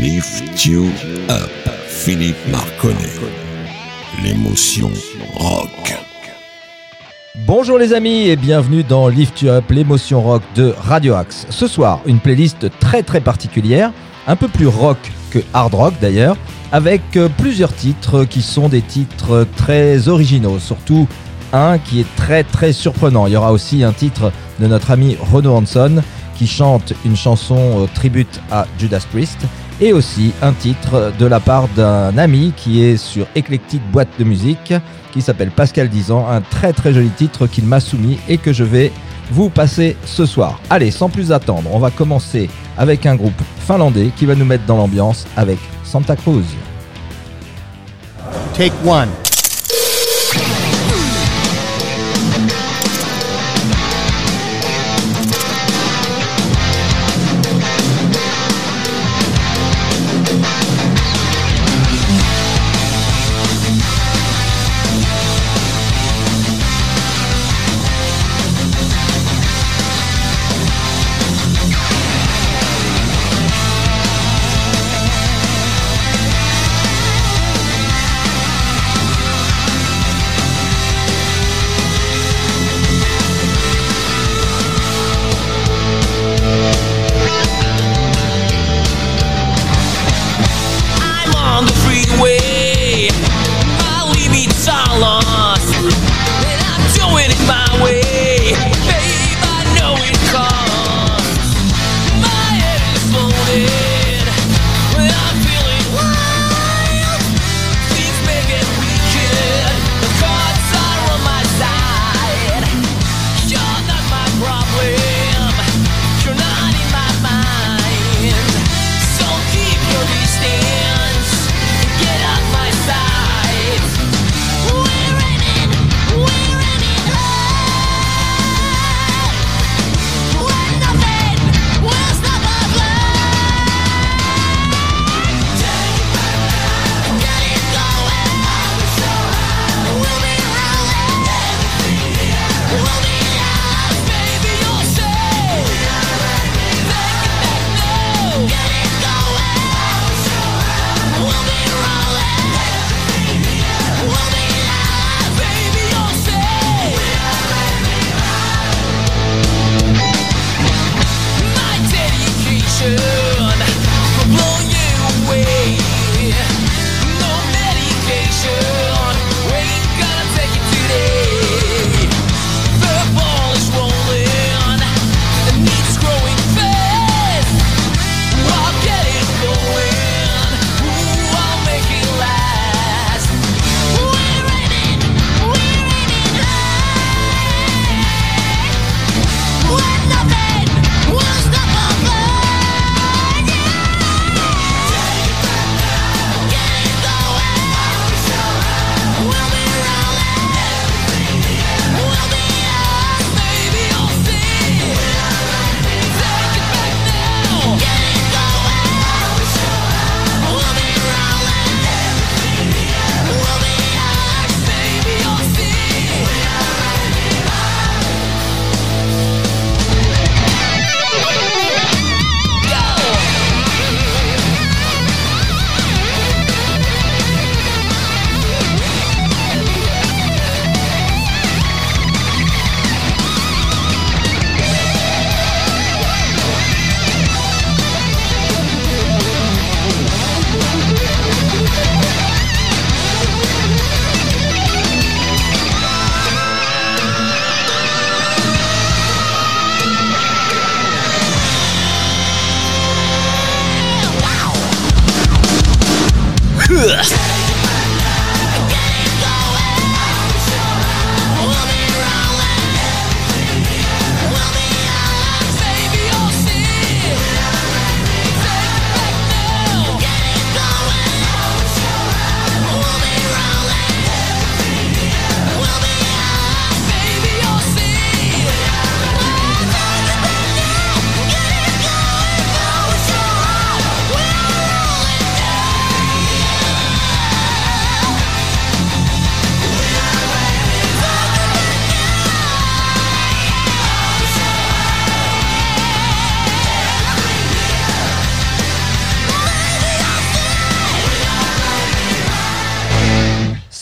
Lift You Up, Philippe Marconnet. L'émotion rock. Bonjour les amis et bienvenue dans Lift You Up, l'émotion rock de Radio Axe. Ce soir, une playlist très très particulière, un peu plus rock que hard rock d'ailleurs, avec euh, plusieurs titres qui sont des titres très originaux, surtout un qui est très très surprenant. Il y aura aussi un titre de notre ami Renaud Hanson qui chante une chanson euh, tribute à Judas Priest et aussi un titre de la part d'un ami qui est sur Eclectic Boîte de musique qui s'appelle Pascal Dizan, un très très joli titre qu'il m'a soumis et que je vais vous passer ce soir. Allez, sans plus attendre, on va commencer avec un groupe finlandais qui va nous mettre dans l'ambiance avec Santa Cruz. Take one.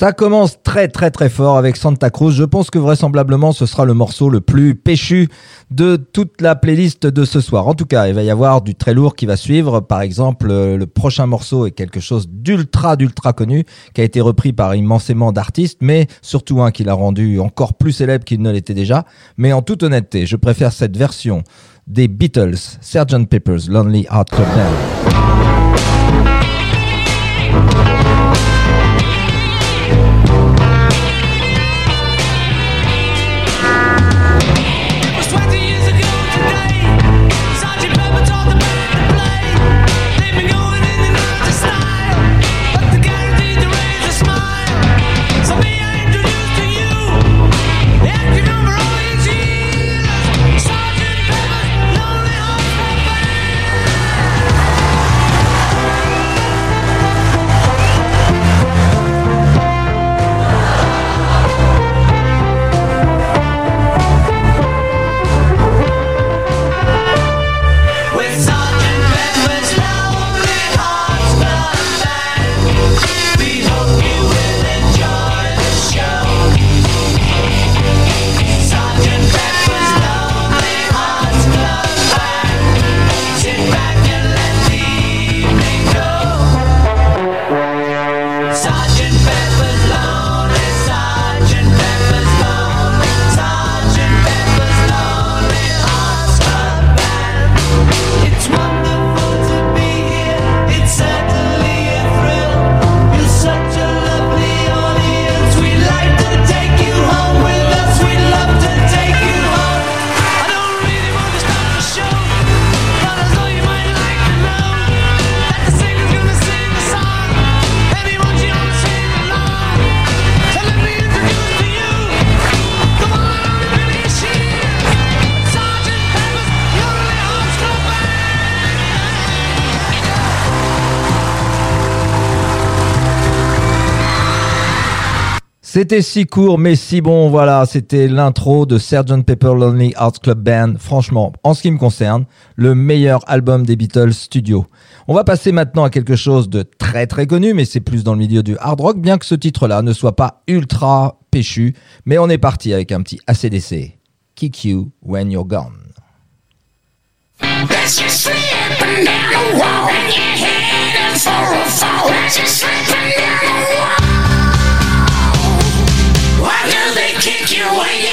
Ça commence très très très fort avec Santa Cruz. Je pense que vraisemblablement ce sera le morceau le plus péchu de toute la playlist de ce soir. En tout cas, il va y avoir du très lourd qui va suivre. Par exemple, euh, le prochain morceau est quelque chose d'ultra d'ultra connu qui a été repris par immensément d'artistes, mais surtout un qui l'a rendu encore plus célèbre qu'il ne l'était déjà. Mais en toute honnêteté, je préfère cette version des Beatles, Sgt. Pepper's Lonely Heart Club. C'était si court mais si bon, voilà, c'était l'intro de Sgt. Pepper Lonely Hearts Club Band. Franchement, en ce qui me concerne, le meilleur album des Beatles studio. On va passer maintenant à quelque chose de très très connu, mais c'est plus dans le milieu du hard rock, bien que ce titre-là ne soit pas ultra péchu, mais on est parti avec un petit ACDC. Kick You When You're Gone. They kick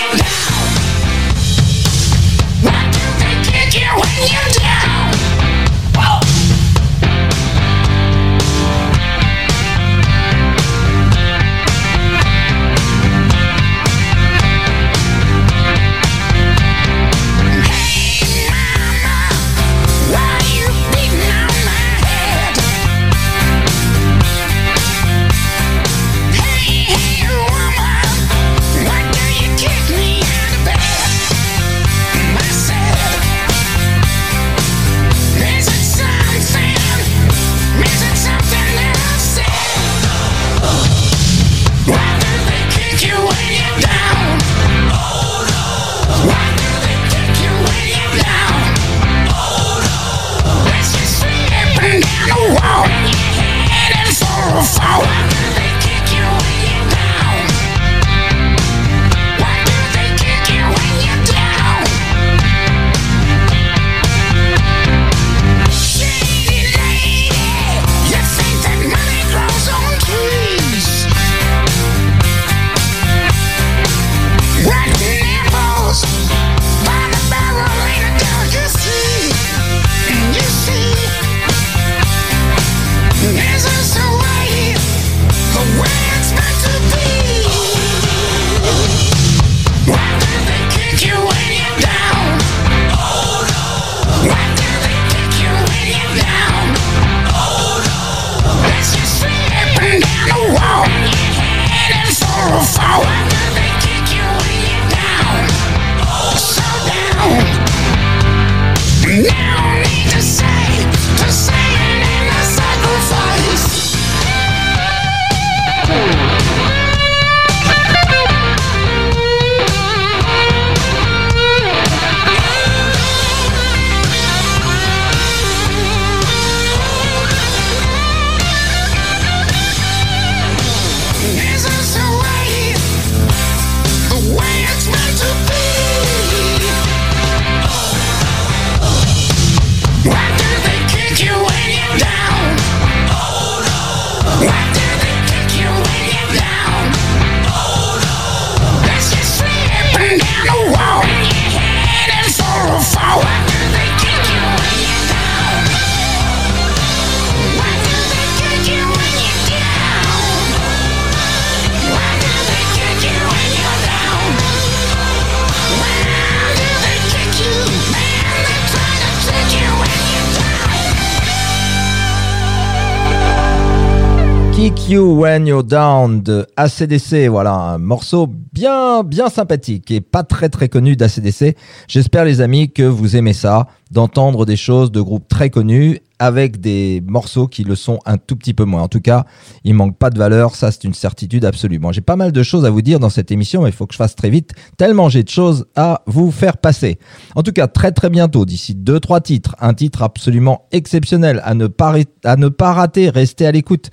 When You're Down de ACDC. Voilà, un morceau bien, bien sympathique et pas très, très connu d'ACDC. J'espère, les amis, que vous aimez ça, d'entendre des choses de groupes très connus avec des morceaux qui le sont un tout petit peu moins. En tout cas, il manque pas de valeur, ça c'est une certitude absolue. Bon, j'ai pas mal de choses à vous dire dans cette émission, mais il faut que je fasse très vite, tellement j'ai de choses à vous faire passer. En tout cas, très très bientôt, d'ici deux trois titres, un titre absolument exceptionnel à ne pas à ne pas rater, restez à l'écoute.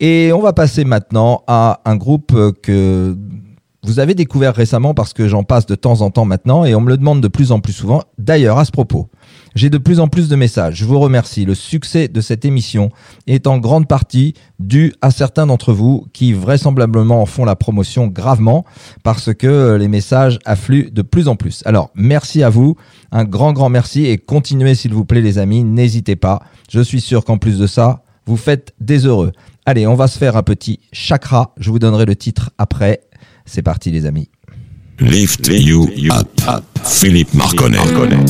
Et on va passer maintenant à un groupe que vous avez découvert récemment parce que j'en passe de temps en temps maintenant et on me le demande de plus en plus souvent. D'ailleurs, à ce propos, j'ai de plus en plus de messages. Je vous remercie. Le succès de cette émission est en grande partie dû à certains d'entre vous qui vraisemblablement en font la promotion gravement parce que les messages affluent de plus en plus. Alors, merci à vous. Un grand, grand merci et continuez s'il vous plaît les amis. N'hésitez pas. Je suis sûr qu'en plus de ça, vous faites des heureux. Allez, on va se faire un petit chakra. Je vous donnerai le titre après. C'est parti les amis. Lift, Lift You Up, up. Philippe Marconnet. Marconnet.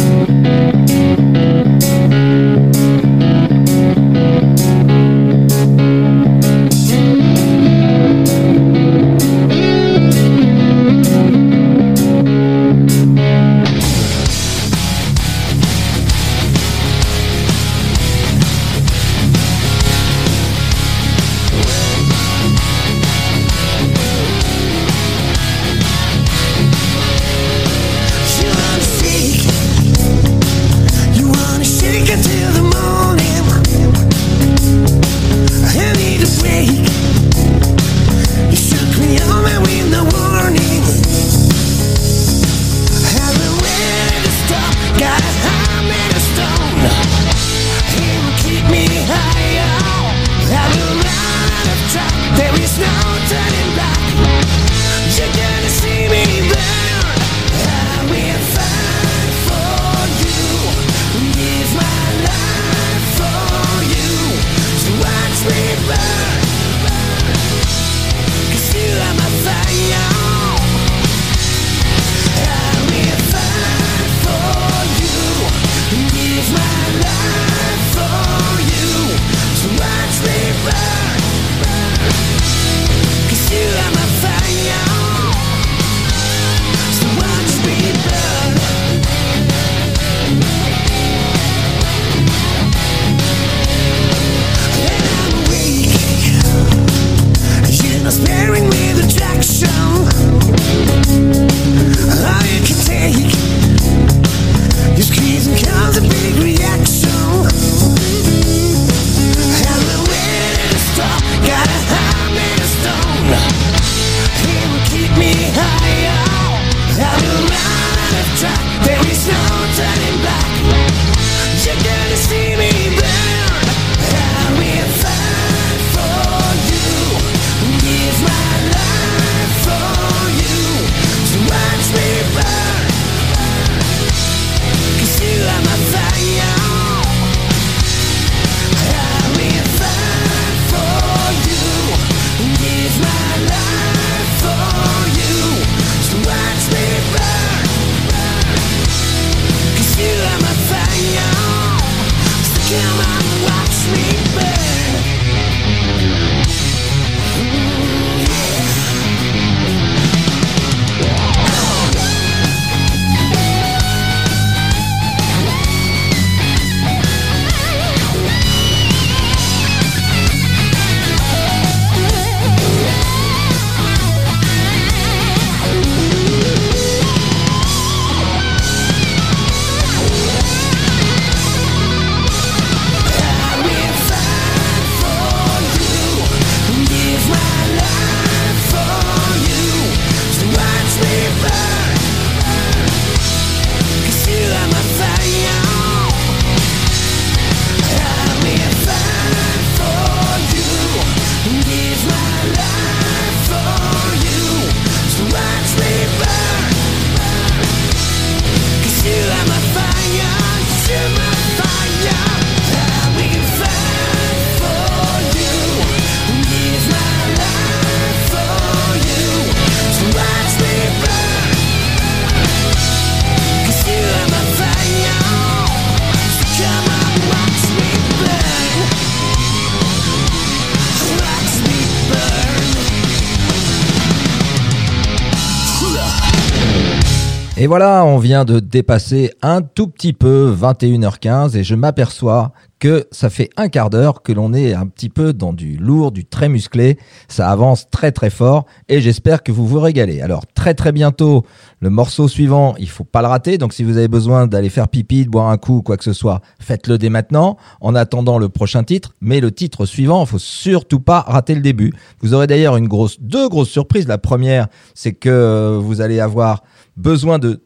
Voilà, on vient de dépasser un tout petit peu 21h15 et je m'aperçois que ça fait un quart d'heure que l'on est un petit peu dans du lourd, du très musclé. Ça avance très très fort et j'espère que vous vous régalez. Alors très très bientôt, le morceau suivant, il faut pas le rater. Donc si vous avez besoin d'aller faire pipi, de boire un coup ou quoi que ce soit, faites-le dès maintenant en attendant le prochain titre. Mais le titre suivant, il faut surtout pas rater le début. Vous aurez d'ailleurs une grosse, deux grosses surprises. La première, c'est que vous allez avoir besoin de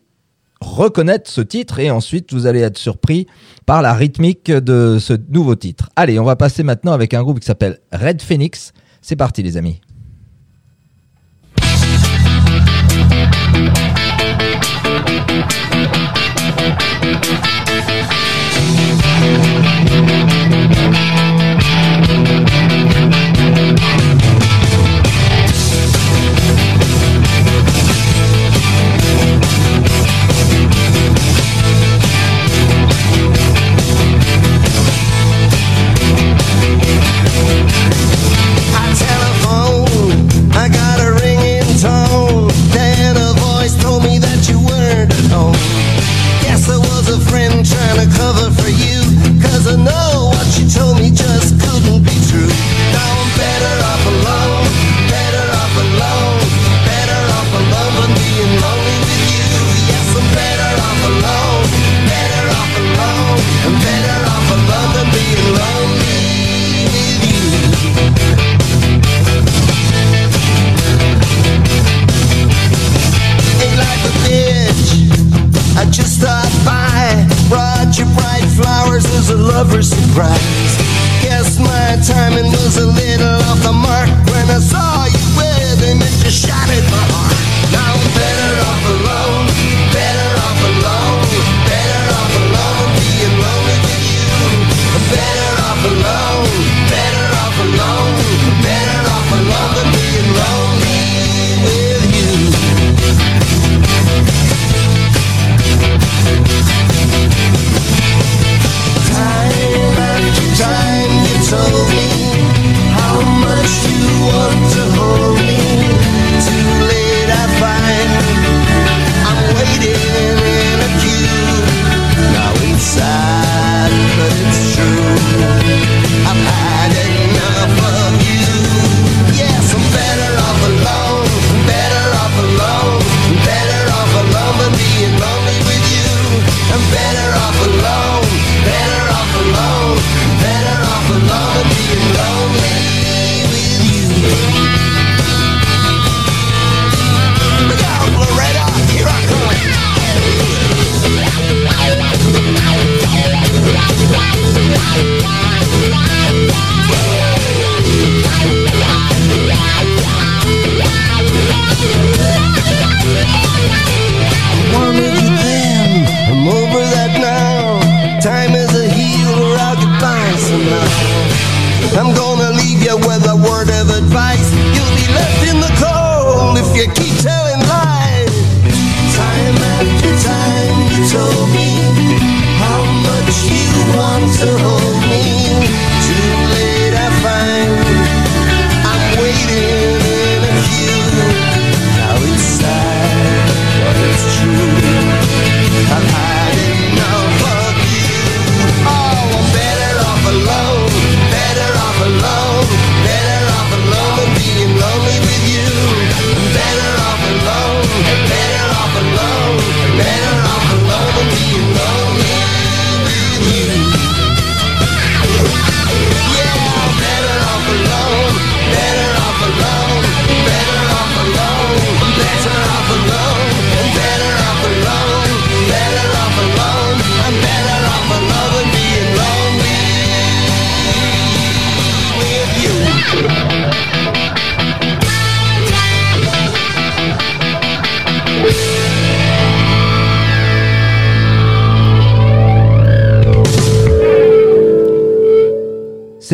reconnaître ce titre et ensuite vous allez être surpris par la rythmique de ce nouveau titre. Allez, on va passer maintenant avec un groupe qui s'appelle Red Phoenix. C'est parti les amis.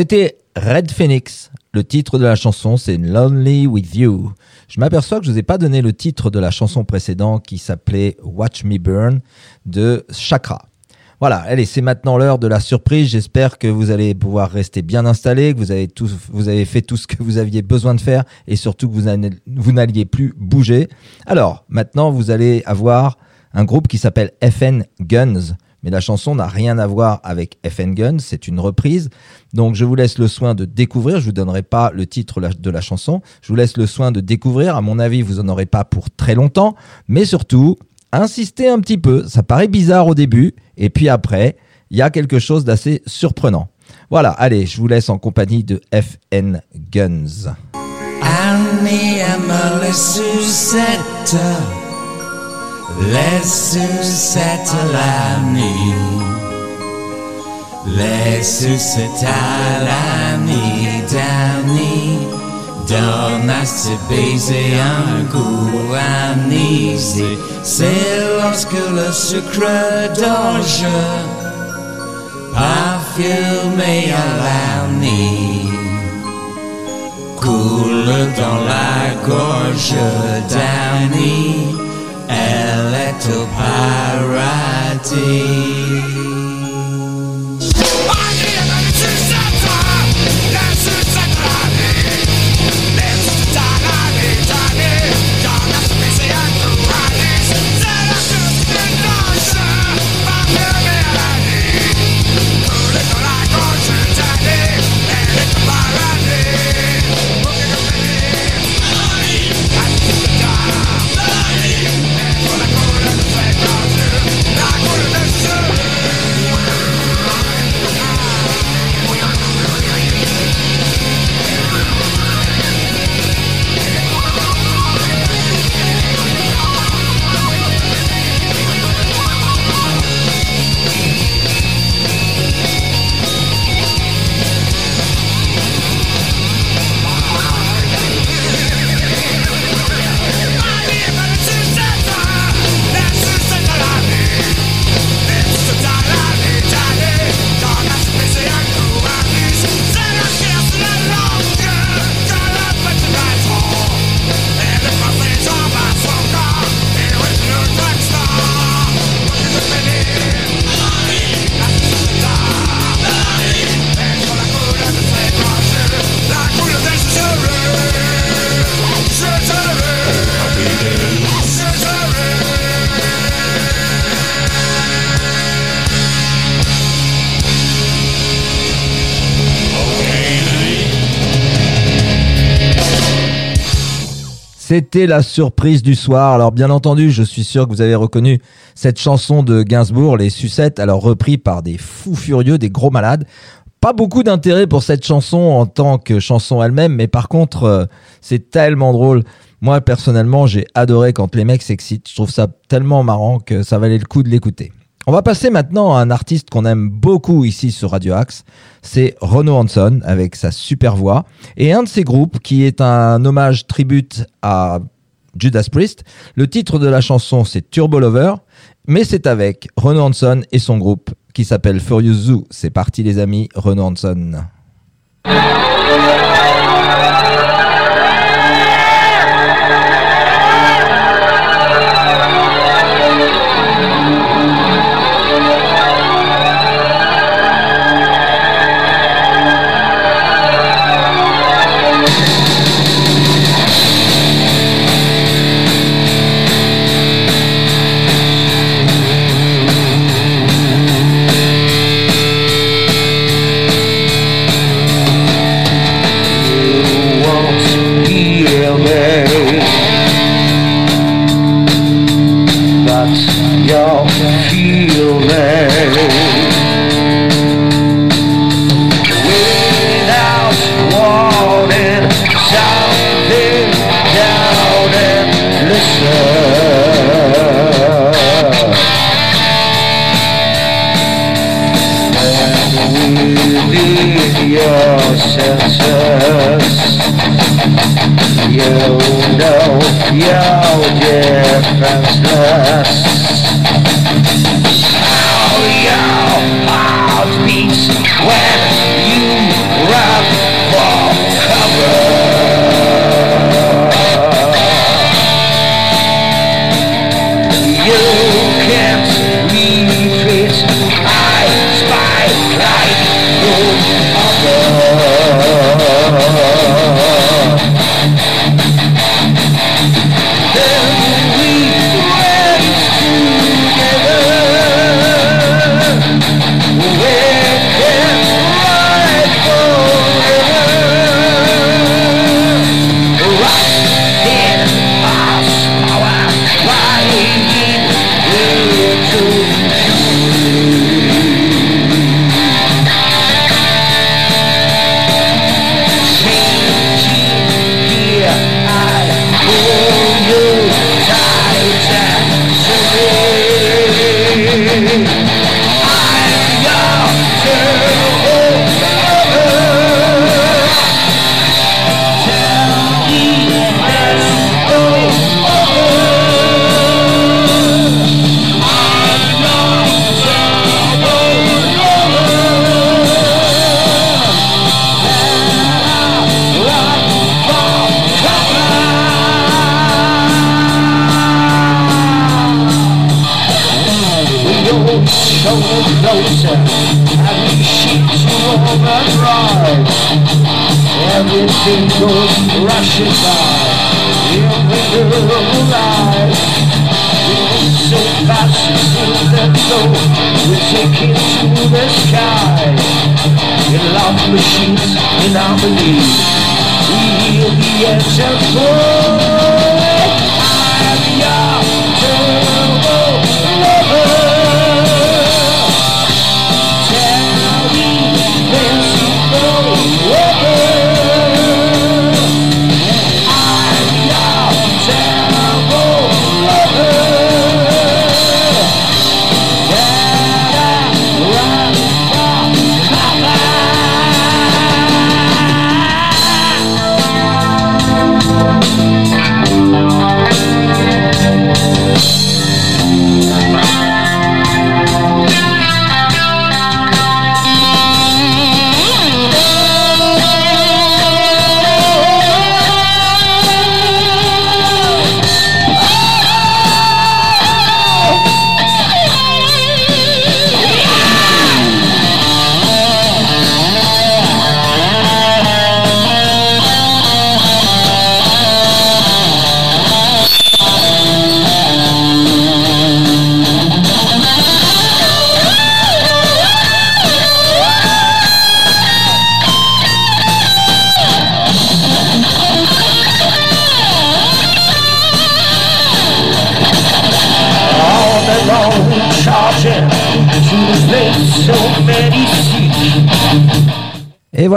C'était Red Phoenix. Le titre de la chanson, c'est Lonely with You. Je m'aperçois que je vous ai pas donné le titre de la chanson précédente qui s'appelait Watch Me Burn de Chakra. Voilà, allez, c'est maintenant l'heure de la surprise. J'espère que vous allez pouvoir rester bien installé, que vous avez, tout, vous avez fait tout ce que vous aviez besoin de faire et surtout que vous n'alliez plus bouger. Alors, maintenant, vous allez avoir un groupe qui s'appelle FN Guns. Mais la chanson n'a rien à voir avec FN Guns, c'est une reprise. Donc je vous laisse le soin de découvrir, je vous donnerai pas le titre de la chanson, je vous laisse le soin de découvrir, à mon avis vous en aurez pas pour très longtemps, mais surtout, insistez un petit peu, ça paraît bizarre au début, et puis après, il y a quelque chose d'assez surprenant. Voilà, allez, je vous laisse en compagnie de FN Guns. Annie, Les Sucettes l'année Les Sucettes à l'année d'Annie Donne à se baiser un goût anisé. C'est lorsque le sucre d'orge Parfumé à l'année coule dans la gorge d'Annie. Elle est C'était la surprise du soir. Alors bien entendu, je suis sûr que vous avez reconnu cette chanson de Gainsbourg, Les Sucettes, alors repris par des fous furieux, des gros malades. Pas beaucoup d'intérêt pour cette chanson en tant que chanson elle-même, mais par contre, euh, c'est tellement drôle. Moi, personnellement, j'ai adoré quand les mecs s'excitent. Je trouve ça tellement marrant que ça valait le coup de l'écouter. On va passer maintenant à un artiste qu'on aime beaucoup ici sur Radio Axe. C'est Renaud Hanson avec sa super voix. Et un de ses groupes qui est un hommage tribute à Judas Priest. Le titre de la chanson, c'est Turbo Lover. Mais c'est avec Renaud Hanson et son groupe qui s'appelle Furious Zoo. C'est parti les amis, Renaud Hanson. within your senses You know you're defenseless How your heart beats when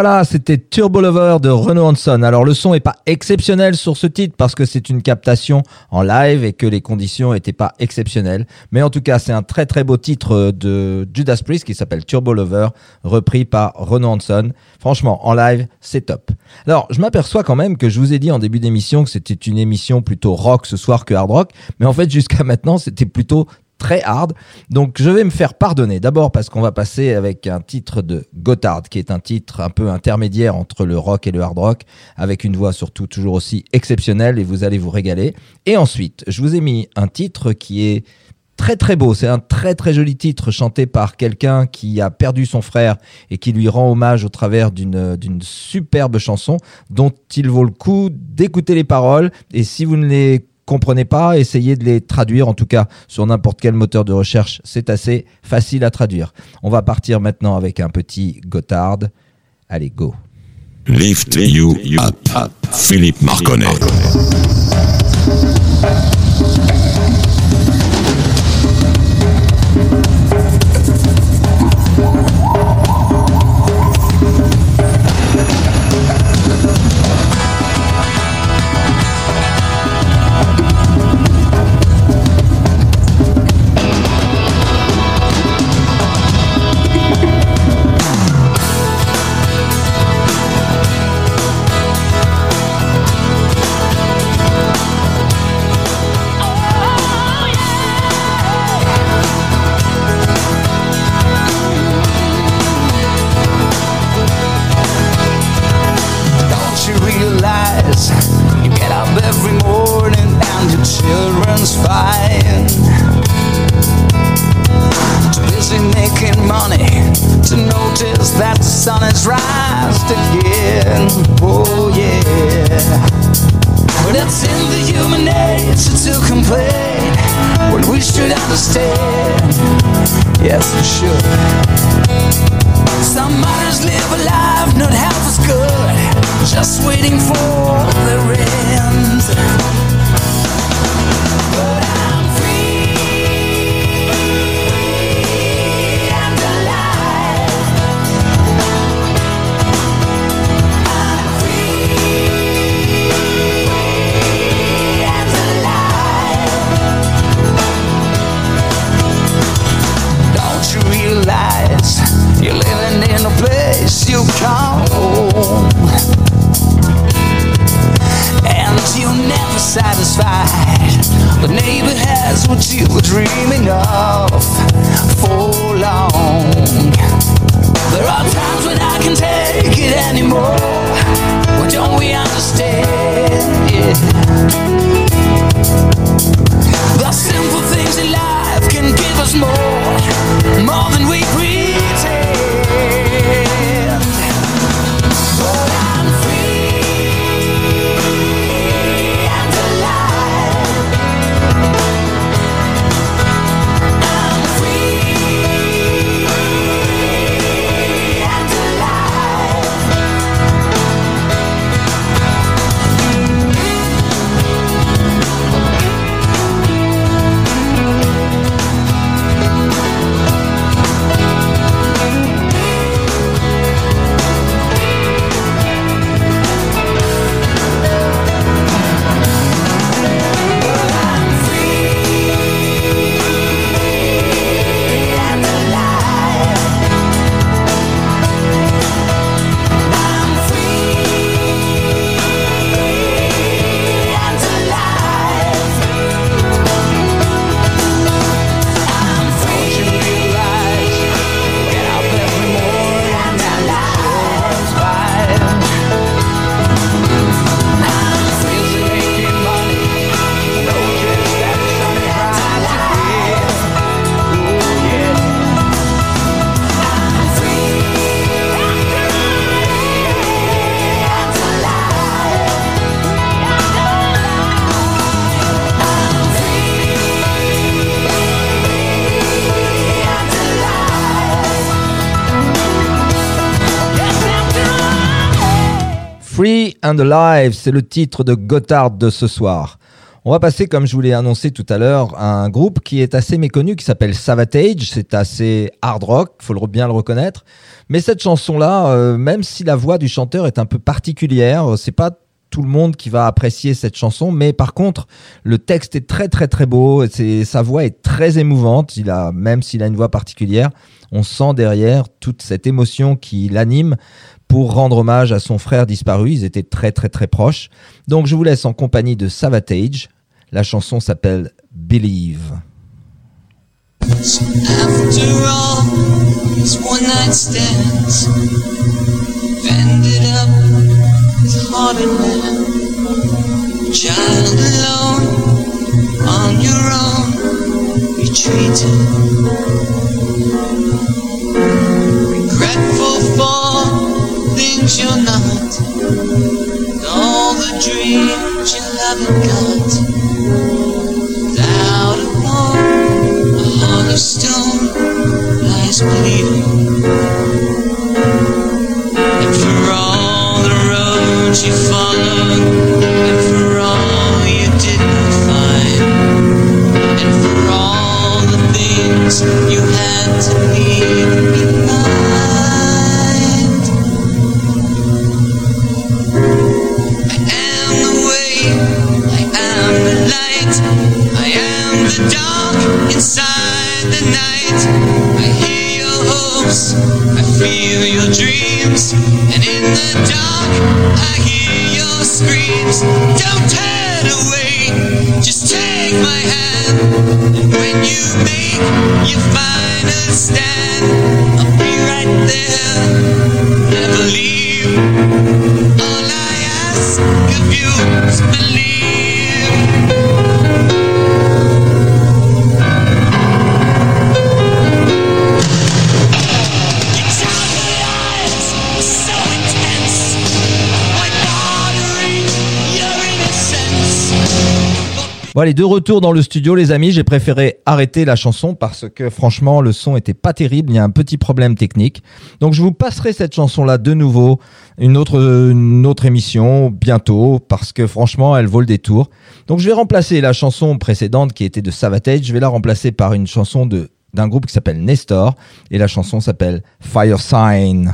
voilà, c'était Turbo Lover de Renaud Hanson. Alors le son est pas exceptionnel sur ce titre parce que c'est une captation en live et que les conditions étaient pas exceptionnelles. Mais en tout cas, c'est un très très beau titre de Judas Priest qui s'appelle Turbo Lover, repris par Renaud Hanson. Franchement, en live, c'est top. Alors, je m'aperçois quand même que je vous ai dit en début d'émission que c'était une émission plutôt rock ce soir que hard rock. Mais en fait, jusqu'à maintenant, c'était plutôt très hard. Donc je vais me faire pardonner. D'abord parce qu'on va passer avec un titre de Gotthard, qui est un titre un peu intermédiaire entre le rock et le hard rock, avec une voix surtout toujours aussi exceptionnelle et vous allez vous régaler. Et ensuite, je vous ai mis un titre qui est très très beau. C'est un très très joli titre chanté par quelqu'un qui a perdu son frère et qui lui rend hommage au travers d'une d'une superbe chanson dont il vaut le coup d'écouter les paroles. Et si vous ne les comprenez pas, essayez de les traduire. En tout cas, sur n'importe quel moteur de recherche, c'est assez facile à traduire. On va partir maintenant avec un petit Gotthard. Allez, go. Lift you up. Philippe Marconnet. Maybe has what you were dreaming of for long. There are times when I can take it anymore. Why don't we understand? Yeah. The simple things in life can give us more, Free and Alive, c'est le titre de Gotthard de ce soir. On va passer, comme je vous l'ai annoncé tout à l'heure, à un groupe qui est assez méconnu, qui s'appelle Savatage. C'est assez hard rock, faut bien le reconnaître. Mais cette chanson-là, euh, même si la voix du chanteur est un peu particulière, euh, c'est pas tout le monde qui va apprécier cette chanson, mais par contre, le texte est très très très beau. sa voix est très émouvante. Il a, même s'il a une voix particulière, on sent derrière toute cette émotion qui l'anime pour rendre hommage à son frère disparu. Ils étaient très très très proches. Donc je vous laisse en compagnie de Savatage. La chanson s'appelle Believe. Things you're not. And all the dreams you haven't got. Without home, a heart of stone lies bleeding. And for all the roads you followed, and for all you didn't find, and for all the things you had to leave the dark inside the night. I hear your hopes, I feel your dreams, and in the dark I hear allez, de retour dans le studio les amis, j'ai préféré arrêter la chanson parce que franchement le son était pas terrible, il y a un petit problème technique. Donc je vous passerai cette chanson là de nouveau, une autre, une autre émission bientôt parce que franchement elle vaut le détour. Donc je vais remplacer la chanson précédente qui était de Savatage, je vais la remplacer par une chanson de d'un groupe qui s'appelle Nestor et la chanson s'appelle Fire Sign.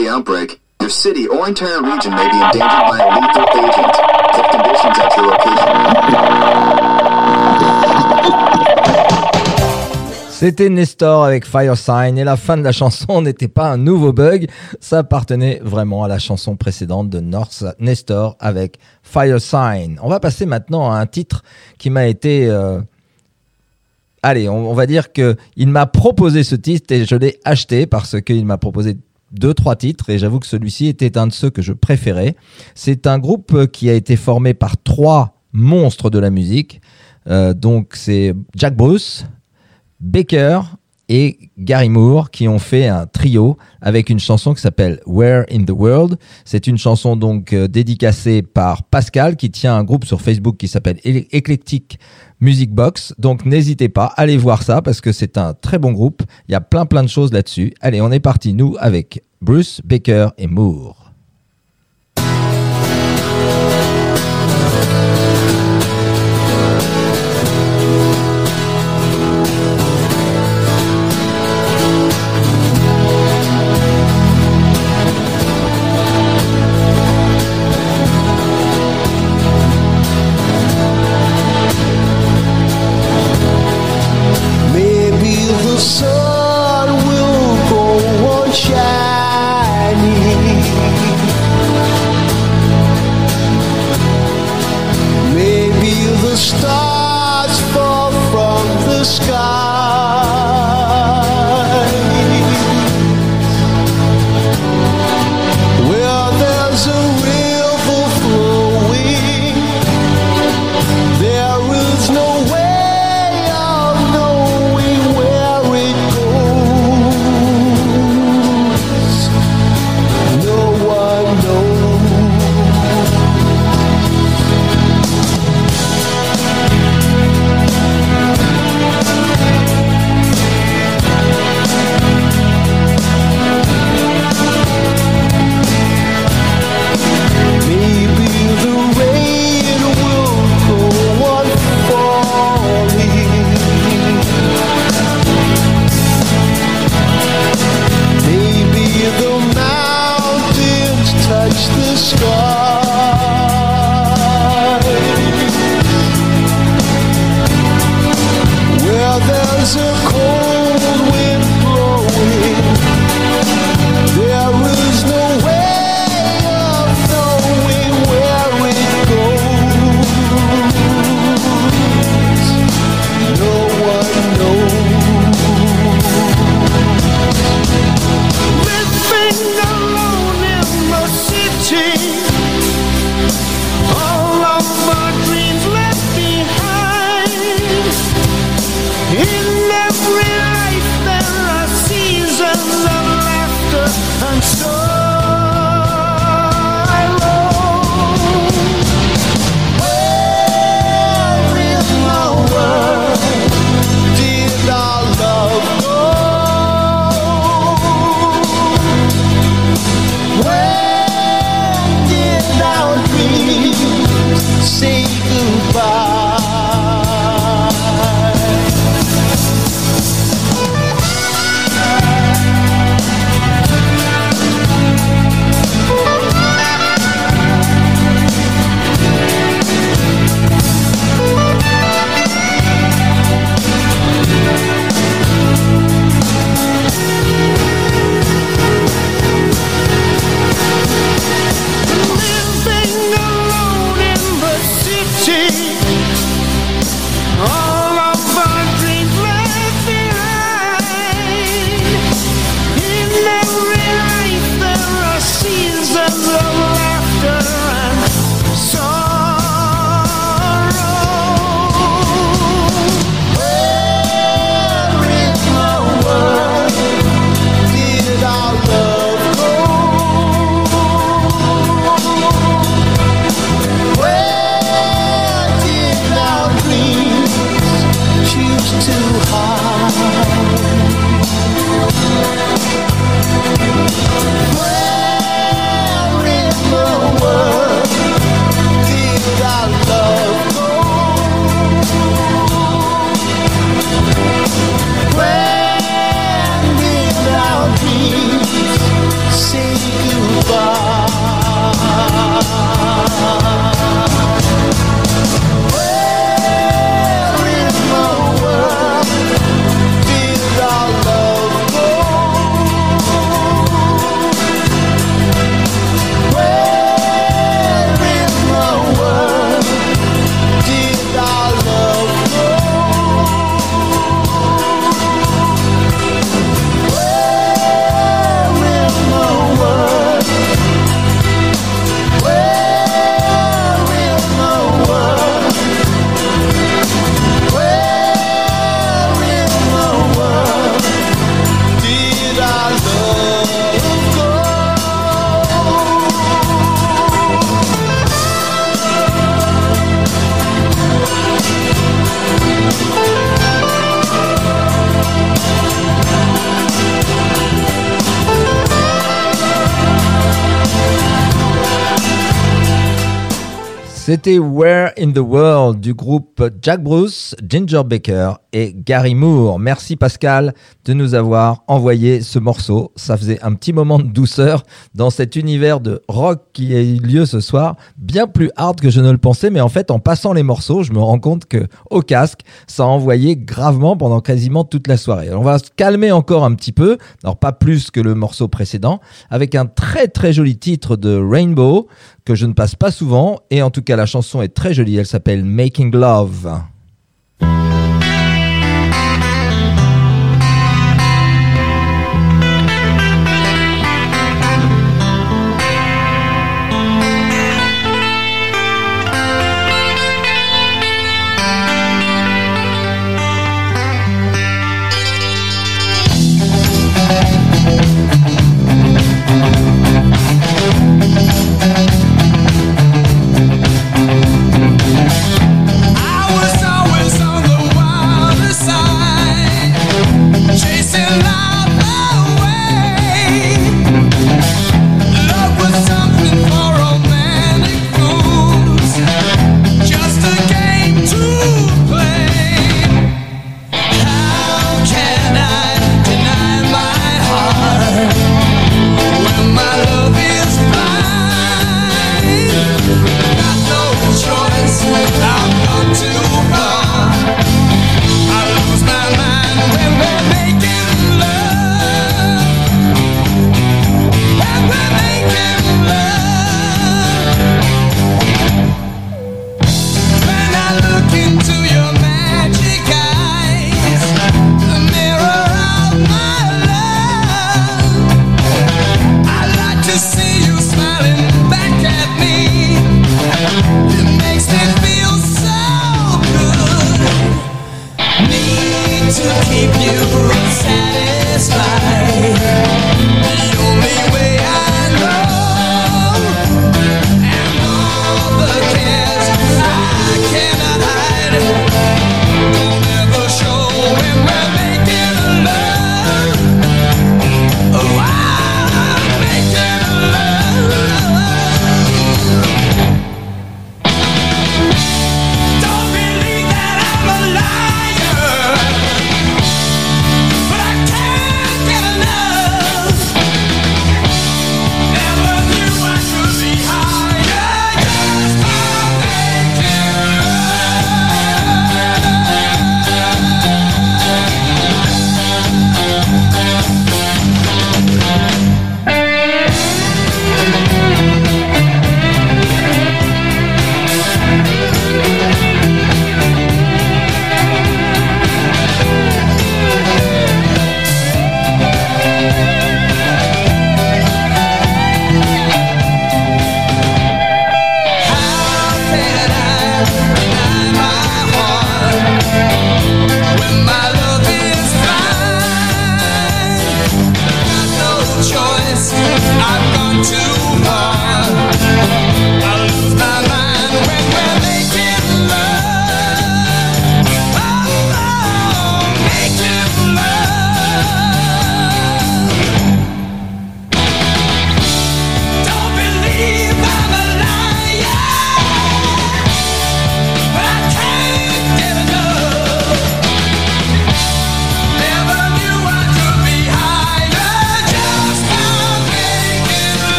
The outbreak, your city or entire region may be endangered by a lethal agent. If conditions at your location C'était Nestor avec Fire Sign et la fin de la chanson n'était pas un nouveau bug, ça appartenait vraiment à la chanson précédente de North Nestor avec Fire Sign. On va passer maintenant à un titre qui m'a été euh, Allez, on, on va dire que il m'a proposé ce titre et je l'ai acheté parce qu'il m'a proposé deux trois titres et j'avoue que celui-ci était un de ceux que je préférais. C'est un groupe qui a été formé par trois monstres de la musique. Euh, donc c'est Jack Bruce, Baker et Gary Moore qui ont fait un trio avec une chanson qui s'appelle Where in the World. C'est une chanson donc euh, dédicacée par Pascal qui tient un groupe sur Facebook qui s'appelle Eclectic Music Box. Donc n'hésitez pas, allez voir ça parce que c'est un très bon groupe. Il y a plein plein de choses là-dessus. Allez, on est parti nous avec Bruce, Baker et Moore. C'était Where in the World du groupe Jack Bruce, Ginger Baker et Gary Moore. Merci Pascal de nous avoir envoyé ce morceau. Ça faisait un petit moment de douceur dans cet univers de rock qui a eu lieu ce soir, bien plus hard que je ne le pensais, mais en fait en passant les morceaux, je me rends compte que au casque, ça a envoyé gravement pendant quasiment toute la soirée. On va se calmer encore un petit peu, alors pas plus que le morceau précédent, avec un très très joli titre de Rainbow que je ne passe pas souvent et en tout cas la chanson est très jolie, elle s'appelle Making Love. To keep you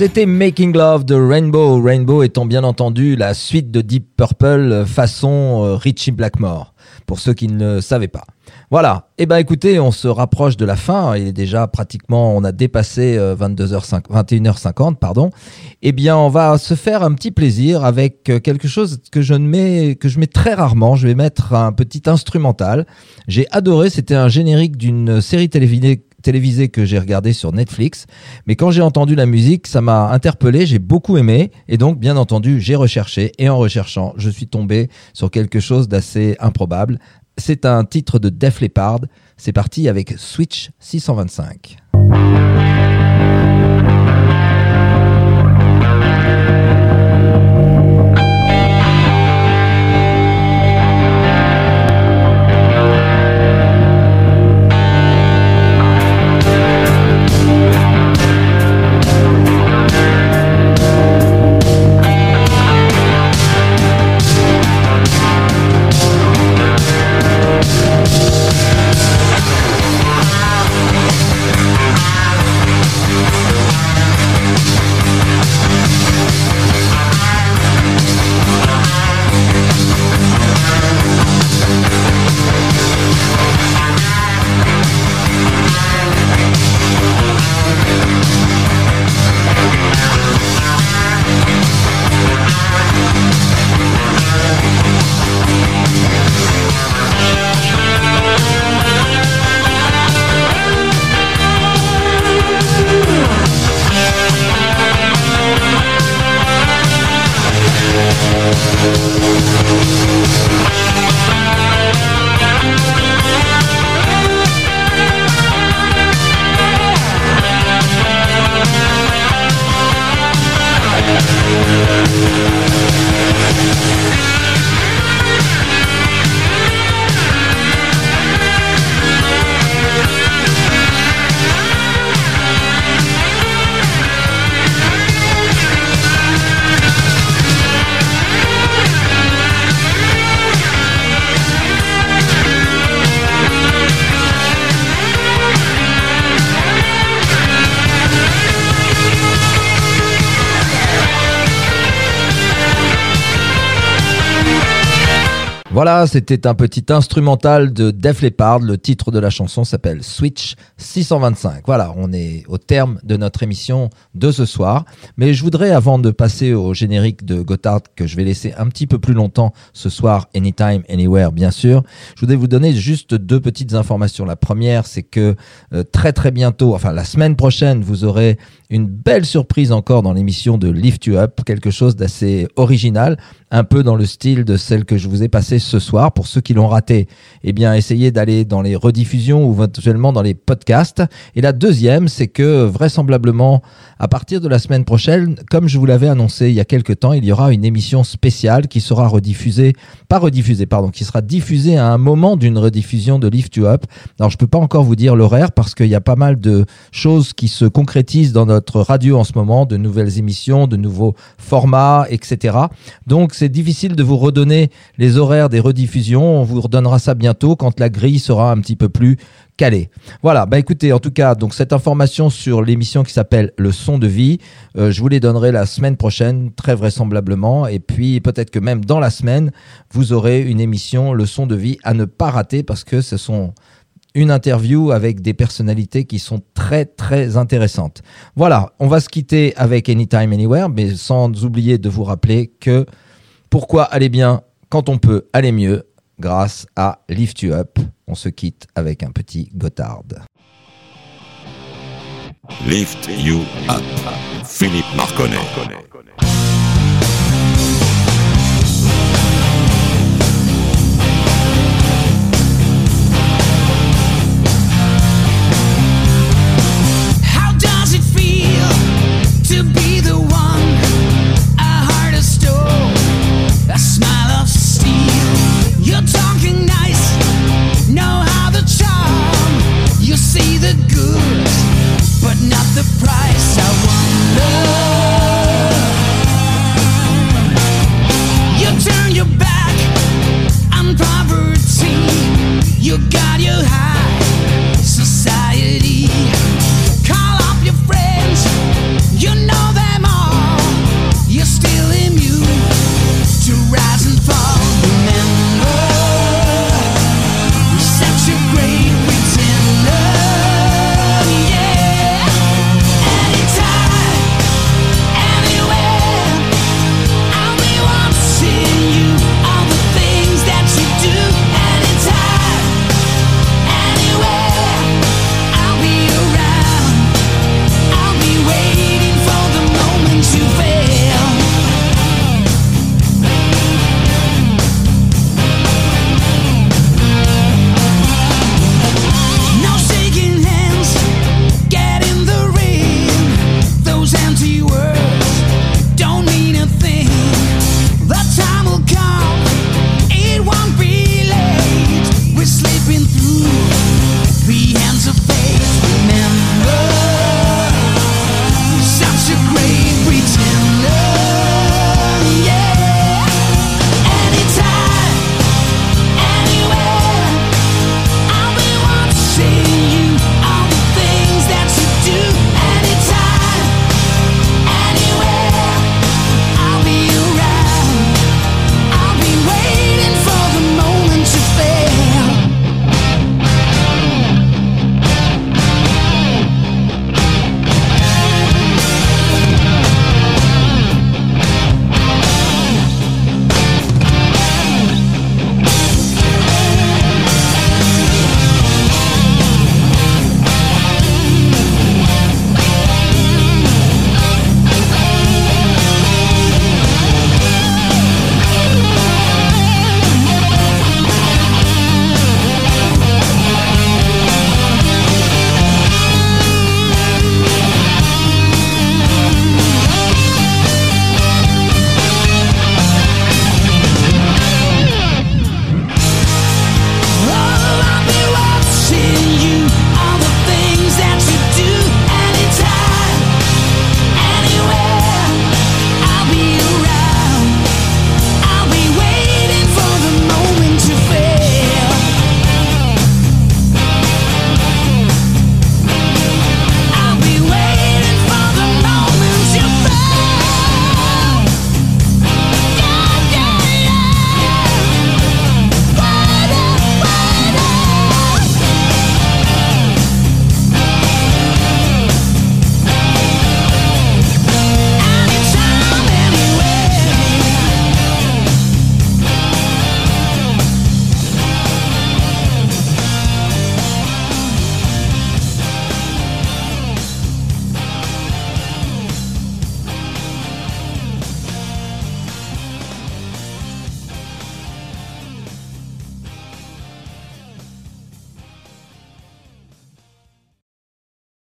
C'était Making Love de Rainbow. Rainbow étant bien entendu la suite de Deep Purple euh, façon euh, Richie Blackmore, pour ceux qui ne savaient pas. Voilà. Eh ben écoutez, on se rapproche de la fin. Il est déjà pratiquement, on a dépassé euh, 22h50, 21h50, pardon. Eh bien, on va se faire un petit plaisir avec euh, quelque chose que je ne mets, que je mets très rarement. Je vais mettre un petit instrumental. J'ai adoré. C'était un générique d'une série télévisée télévisée que j'ai regardé sur Netflix. Mais quand j'ai entendu la musique, ça m'a interpellé, j'ai beaucoup aimé. Et donc, bien entendu, j'ai recherché. Et en recherchant, je suis tombé sur quelque chose d'assez improbable. C'est un titre de Def Leppard. C'est parti avec Switch 625. Voilà, c'était un petit instrumental de Def Leppard. Le titre de la chanson s'appelle Switch 625. Voilà, on est au terme de notre émission de ce soir. Mais je voudrais, avant de passer au générique de Gotthard, que je vais laisser un petit peu plus longtemps ce soir, Anytime, Anywhere, bien sûr, je voudrais vous donner juste deux petites informations. La première, c'est que euh, très très bientôt, enfin la semaine prochaine, vous aurez une belle surprise encore dans l'émission de Lift You Up, quelque chose d'assez original, un peu dans le style de celle que je vous ai passée ce soir. Pour ceux qui l'ont raté, eh bien, essayez d'aller dans les rediffusions ou éventuellement dans les podcasts. Et la deuxième, c'est que vraisemblablement, à partir de la semaine prochaine, comme je vous l'avais annoncé il y a quelque temps, il y aura une émission spéciale qui sera rediffusée, pas rediffusée, pardon, qui sera diffusée à un moment d'une rediffusion de Lift You Up. Alors, je peux pas encore vous dire l'horaire parce qu'il y a pas mal de choses qui se concrétisent dans notre radio en ce moment, de nouvelles émissions, de nouveaux formats, etc. Donc, c'est difficile de vous redonner les horaires des rediffusions. On vous redonnera ça bientôt quand la grille sera un petit peu plus calée. Voilà, bah écoutez, en tout cas, donc cette information sur l'émission qui s'appelle Le son de vie, euh, je vous les donnerai la semaine prochaine, très vraisemblablement. Et puis peut-être que même dans la semaine, vous aurez une émission Le son de vie à ne pas rater parce que ce sont une interview avec des personnalités qui sont très très intéressantes. Voilà, on va se quitter avec Anytime Anywhere, mais sans oublier de vous rappeler que pourquoi aller bien quand on peut aller mieux grâce à Lift You Up. On se quitte avec un petit Gotthard. Lift You Up. Philippe Marconnet.